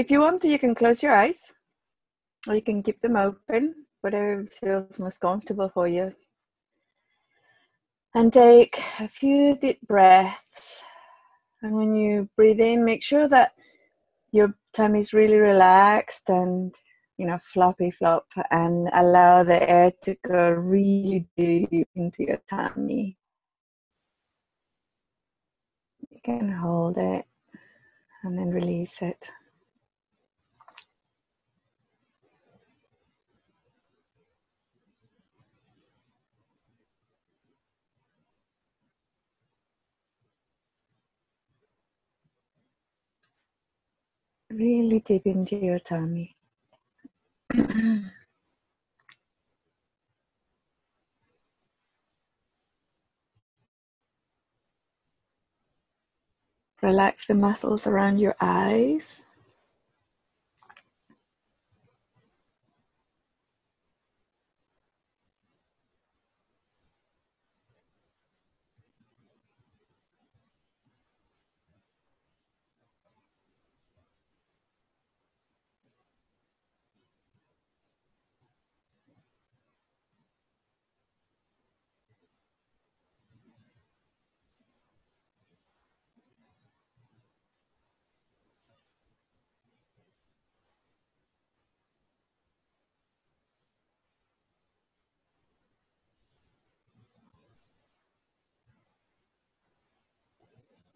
if you want to, you can close your eyes or you can keep them open, whatever feels most comfortable for you. And take a few deep breaths. And when you breathe in, make sure that your tummy is really relaxed and you know floppy flop and allow the air to go really deep into your tummy. You can hold it and then release it. Really deep into your tummy. Relax the muscles around your eyes.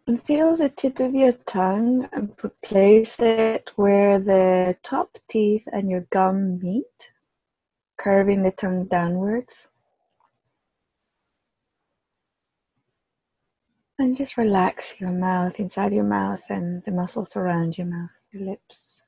And feel the tip of your tongue and place it where the top teeth and your gum meet, curving the tongue downwards. And just relax your mouth, inside your mouth, and the muscles around your mouth, your lips.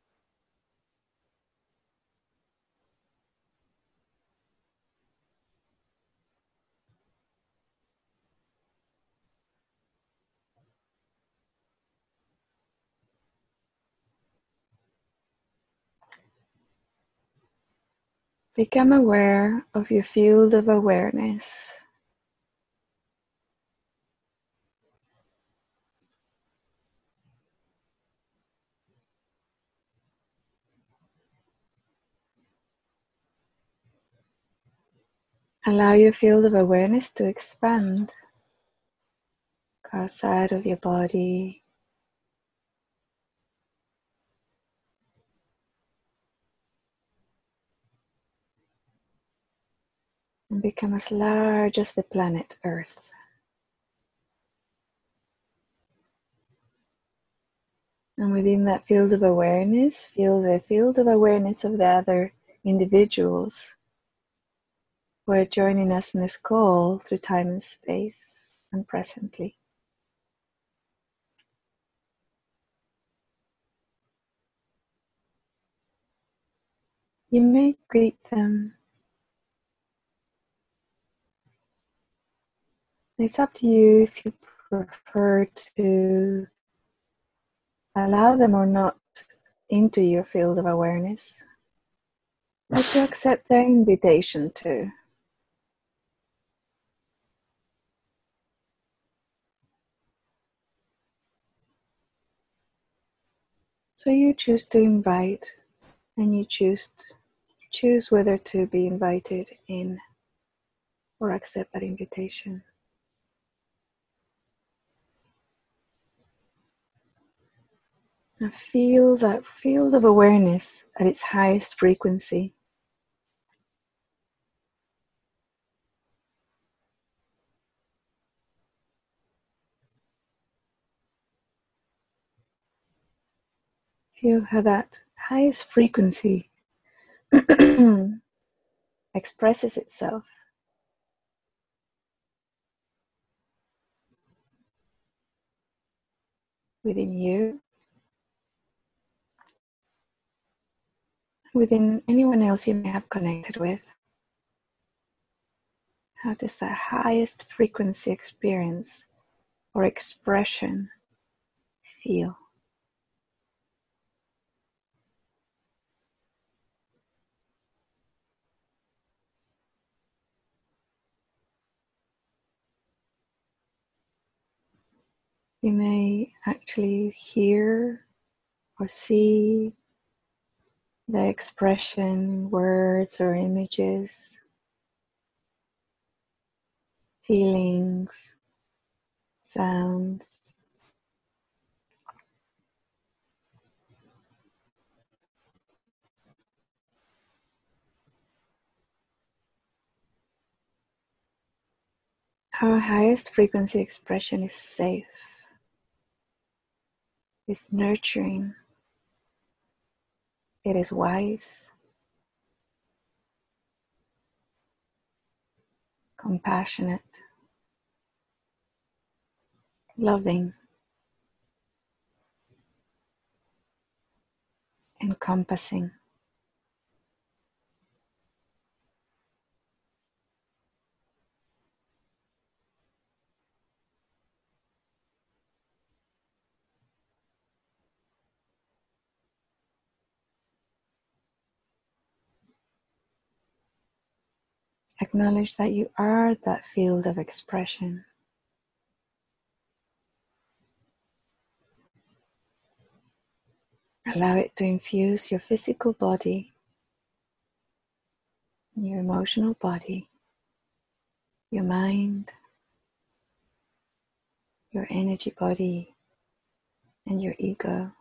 Become aware of your field of awareness. Allow your field of awareness to expand outside of your body, and become as large as the planet Earth. And within that field of awareness, feel the field of awareness of the other individuals who are joining us in this call through time and space and presently. You may greet them It's up to you if you prefer to allow them or not into your field of awareness, or to accept their invitation to. So you choose to invite and you choose choose whether to be invited in or accept that invitation. Now feel that field of awareness at its highest frequency. Feel how that highest frequency expresses itself. Within you within anyone else you may have connected with. How does the highest frequency experience or expression feel? You may actually hear or see the expression, words or images, feelings, sounds. Our highest frequency expression is safe, is nurturing, it is wise, compassionate, loving, encompassing. Acknowledge that you are that field of expression. Allow it to infuse your physical body, your emotional body, your mind, your energy body, and your ego.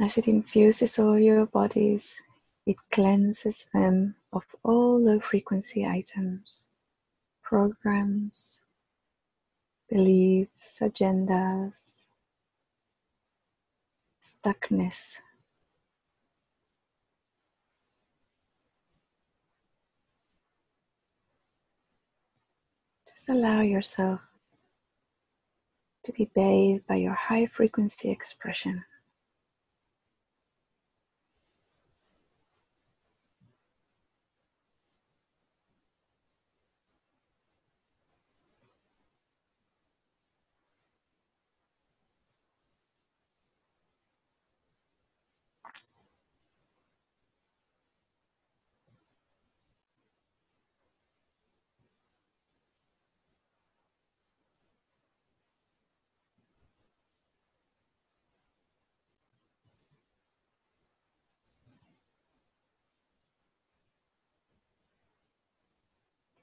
As it infuses all your bodies, it cleanses them of all low frequency items, programs, beliefs, agendas, stuckness. Just allow yourself to be bathed by your high frequency expression.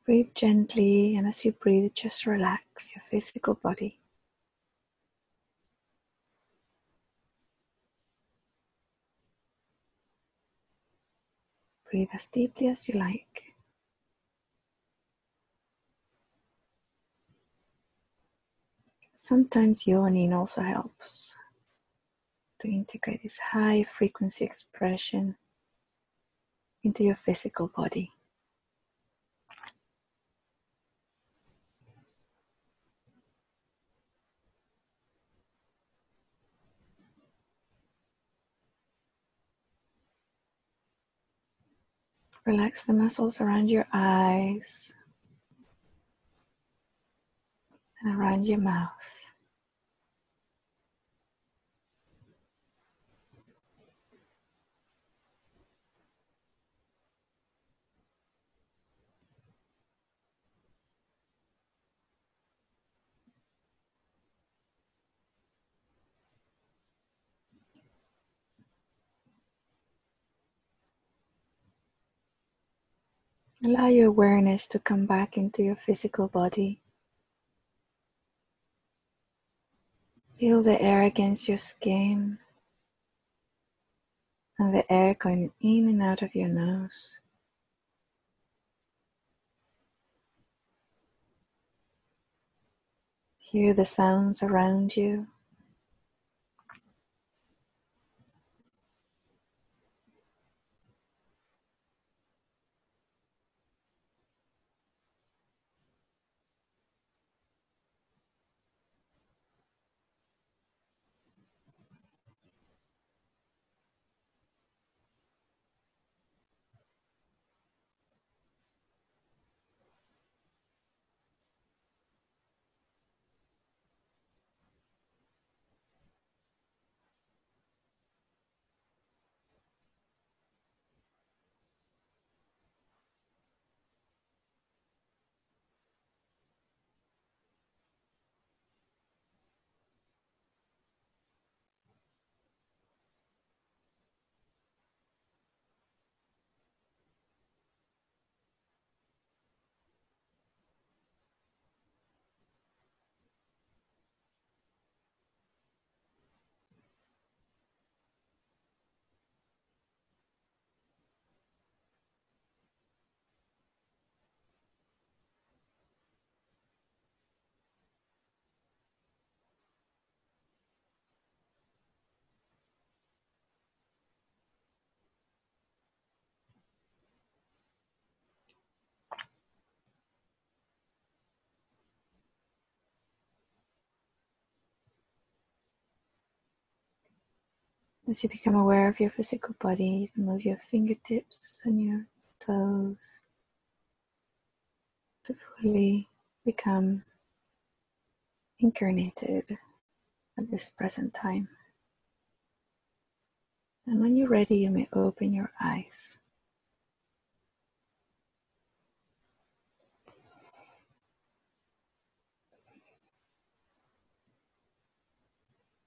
Breathe gently, and as you breathe, just relax your physical body. Breathe as deeply as you like. Sometimes yawning also helps to integrate this high frequency expression into your physical body. Relax the muscles around your eyes and around your mouth. Allow your awareness to come back into your physical body. Feel the air against your skin and the air going in and out of your nose. Hear the sounds around you. As you become aware of your physical body, you can move your fingertips and your toes to fully become incarnated at this present time. And when you're ready, you may open your eyes.